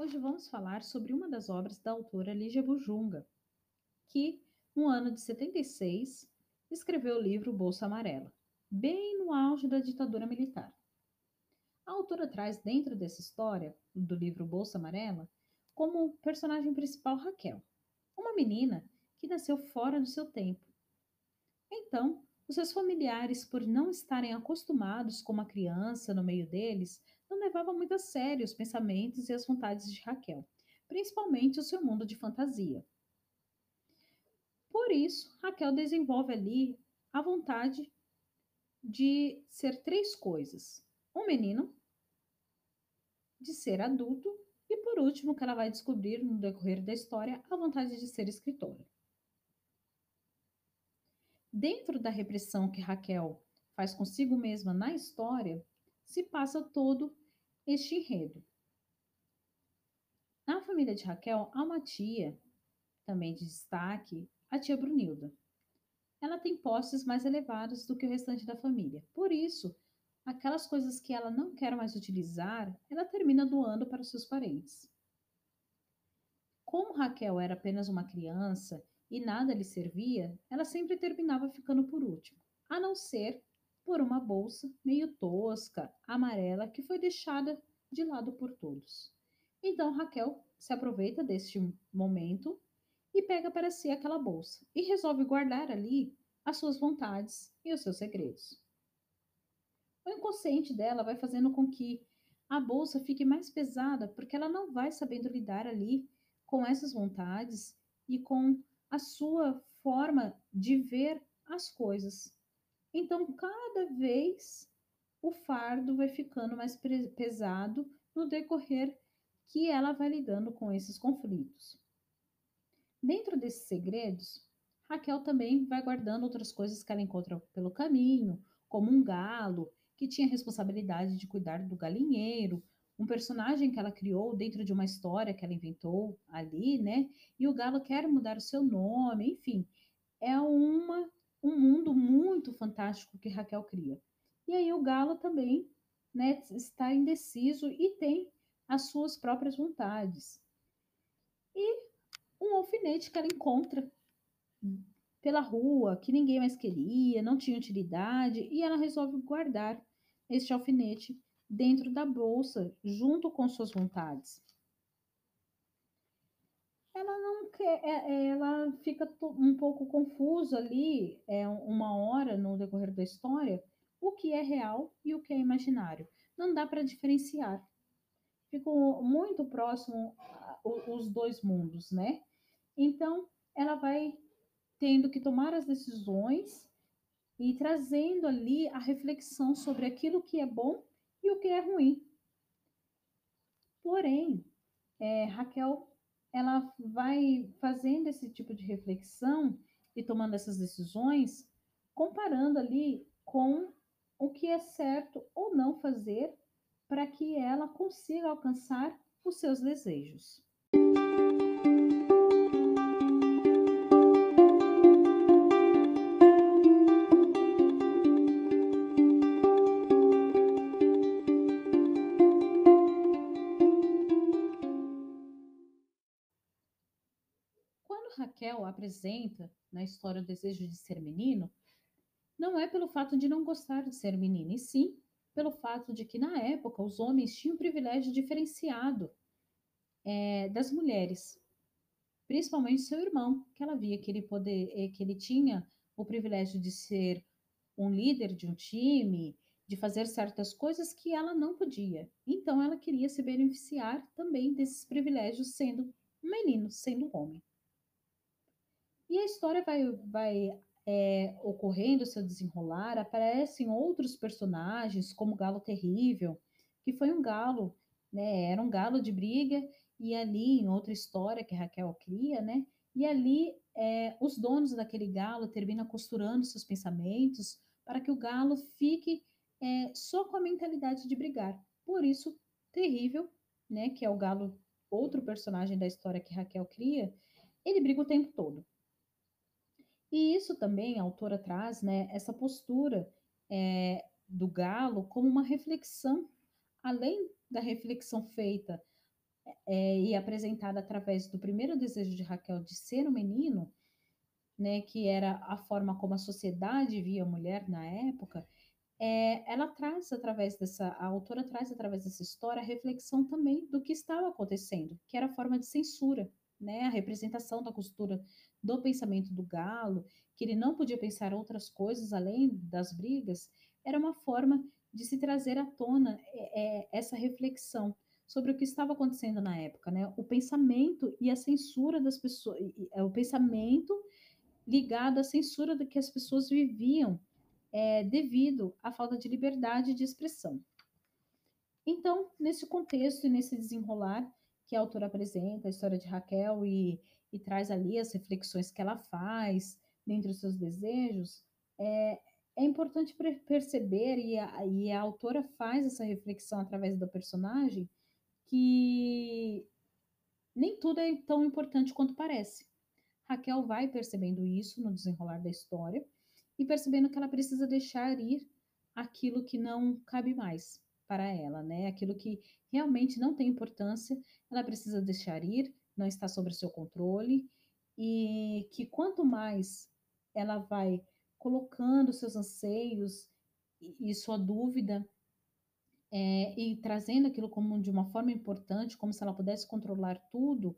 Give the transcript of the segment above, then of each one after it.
Hoje vamos falar sobre uma das obras da autora Lígia Bujunga, que, no ano de 76, escreveu o livro Bolsa Amarela, bem no auge da ditadura militar. A autora traz dentro dessa história, do livro Bolsa Amarela, como personagem principal Raquel, uma menina que nasceu fora do seu tempo. Então, os seus familiares, por não estarem acostumados com uma criança no meio deles, não levavam muito a sério os pensamentos e as vontades de Raquel, principalmente o seu mundo de fantasia. Por isso, Raquel desenvolve ali a vontade de ser três coisas: um menino, de ser adulto e, por último, que ela vai descobrir no decorrer da história, a vontade de ser escritora. Dentro da repressão que Raquel faz consigo mesma na história, se passa todo este enredo. Na família de Raquel, há uma tia, também de destaque, a tia Brunilda. Ela tem posses mais elevados do que o restante da família. Por isso, aquelas coisas que ela não quer mais utilizar, ela termina doando para seus parentes. Como Raquel era apenas uma criança e nada lhe servia, ela sempre terminava ficando por último, a não ser por uma bolsa meio tosca, amarela, que foi deixada de lado por todos. Então Raquel se aproveita deste momento e pega para si aquela bolsa e resolve guardar ali as suas vontades e os seus segredos. O inconsciente dela vai fazendo com que a bolsa fique mais pesada porque ela não vai sabendo lidar ali com essas vontades e com a sua forma de ver as coisas. Então, cada vez o fardo vai ficando mais pesado no decorrer que ela vai lidando com esses conflitos. Dentro desses segredos, Raquel também vai guardando outras coisas que ela encontra pelo caminho, como um galo, que tinha a responsabilidade de cuidar do galinheiro, um personagem que ela criou dentro de uma história que ela inventou ali, né? E o galo quer mudar o seu nome, enfim. É uma um mundo muito fantástico que Raquel cria. E aí o Galo também né, está indeciso e tem as suas próprias vontades. E um alfinete que ela encontra pela rua, que ninguém mais queria, não tinha utilidade, e ela resolve guardar este alfinete dentro da bolsa, junto com suas vontades ela não quer, é, é, ela fica um pouco confusa ali, é uma hora no decorrer da história, o que é real e o que é imaginário. Não dá para diferenciar. Ficou muito próximo os dois mundos, né? Então, ela vai tendo que tomar as decisões e trazendo ali a reflexão sobre aquilo que é bom e o que é ruim. Porém, é, Raquel ela vai fazendo esse tipo de reflexão e tomando essas decisões, comparando ali com o que é certo ou não fazer para que ela consiga alcançar os seus desejos. Apresenta na história o desejo de ser menino, não é pelo fato de não gostar de ser menina, e sim pelo fato de que na época os homens tinham um privilégio diferenciado é, das mulheres, principalmente seu irmão, que ela via que ele poder, é, que ele tinha o privilégio de ser um líder de um time, de fazer certas coisas que ela não podia. Então ela queria se beneficiar também desses privilégios sendo menino, sendo homem. E a história vai, vai é, ocorrendo, seu desenrolar, aparecem outros personagens, como o Galo Terrível, que foi um galo, né? Era um galo de briga, e ali, em outra história que Raquel cria, né? E ali, é, os donos daquele galo terminam costurando seus pensamentos para que o galo fique é, só com a mentalidade de brigar. Por isso, terrível, né? Que é o galo, outro personagem da história que Raquel cria, ele briga o tempo todo. E isso também a autora traz, né, essa postura é, do galo como uma reflexão, além da reflexão feita é, e apresentada através do primeiro desejo de Raquel de ser um menino, né, que era a forma como a sociedade via a mulher na época, é, ela traz através dessa, a autora traz através dessa história a reflexão também do que estava acontecendo, que era a forma de censura, né, a representação da costura do pensamento do galo, que ele não podia pensar outras coisas além das brigas, era uma forma de se trazer à tona é, essa reflexão sobre o que estava acontecendo na época, né? O pensamento e a censura das pessoas, é, o pensamento ligado à censura do que as pessoas viviam é, devido à falta de liberdade de expressão. Então, nesse contexto e nesse desenrolar que a autora apresenta, a história de Raquel e, e traz ali as reflexões que ela faz dentre os seus desejos, é, é importante perceber, e a, e a autora faz essa reflexão através do personagem, que nem tudo é tão importante quanto parece. Raquel vai percebendo isso no desenrolar da história e percebendo que ela precisa deixar ir aquilo que não cabe mais para ela, né? Aquilo que realmente não tem importância, ela precisa deixar ir, não está sob seu controle e que quanto mais ela vai colocando seus anseios e, e sua dúvida é, e trazendo aquilo como de uma forma importante, como se ela pudesse controlar tudo,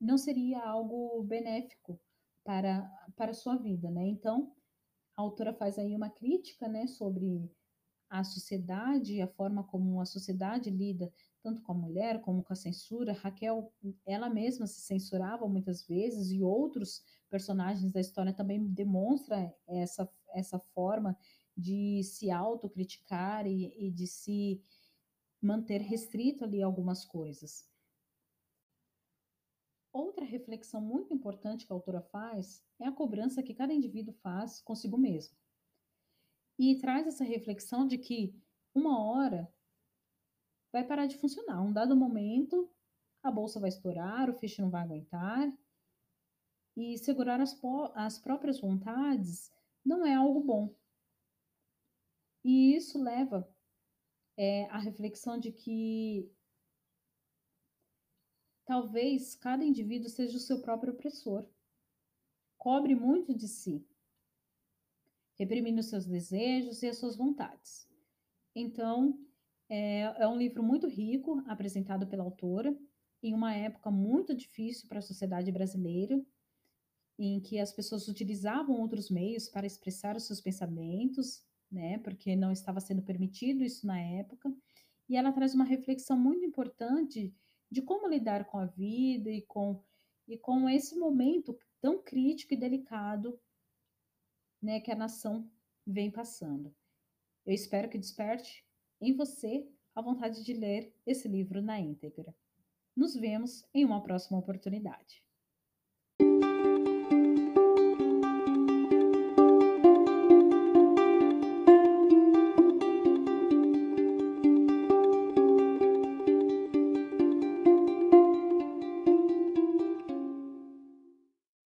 não seria algo benéfico para, para a sua vida, né? Então, a autora faz aí uma crítica, né, sobre a sociedade a forma como a sociedade lida tanto com a mulher como com a censura. Raquel, ela mesma se censurava muitas vezes e outros personagens da história também demonstram essa, essa forma de se autocriticar e, e de se manter restrito ali algumas coisas. Outra reflexão muito importante que a autora faz é a cobrança que cada indivíduo faz consigo mesmo. E traz essa reflexão de que uma hora vai parar de funcionar. Um dado momento, a bolsa vai estourar, o feixe não vai aguentar. E segurar as, as próprias vontades não é algo bom. E isso leva é, à reflexão de que talvez cada indivíduo seja o seu próprio opressor. Cobre muito de si, reprimindo seus desejos e as suas vontades. Então, é, é um livro muito rico, apresentado pela autora, em uma época muito difícil para a sociedade brasileira, em que as pessoas utilizavam outros meios para expressar os seus pensamentos, né, porque não estava sendo permitido isso na época, e ela traz uma reflexão muito importante de como lidar com a vida e com, e com esse momento tão crítico e delicado né, que a nação vem passando. Eu espero que desperte em você a vontade de ler esse livro na íntegra. Nos vemos em uma próxima oportunidade.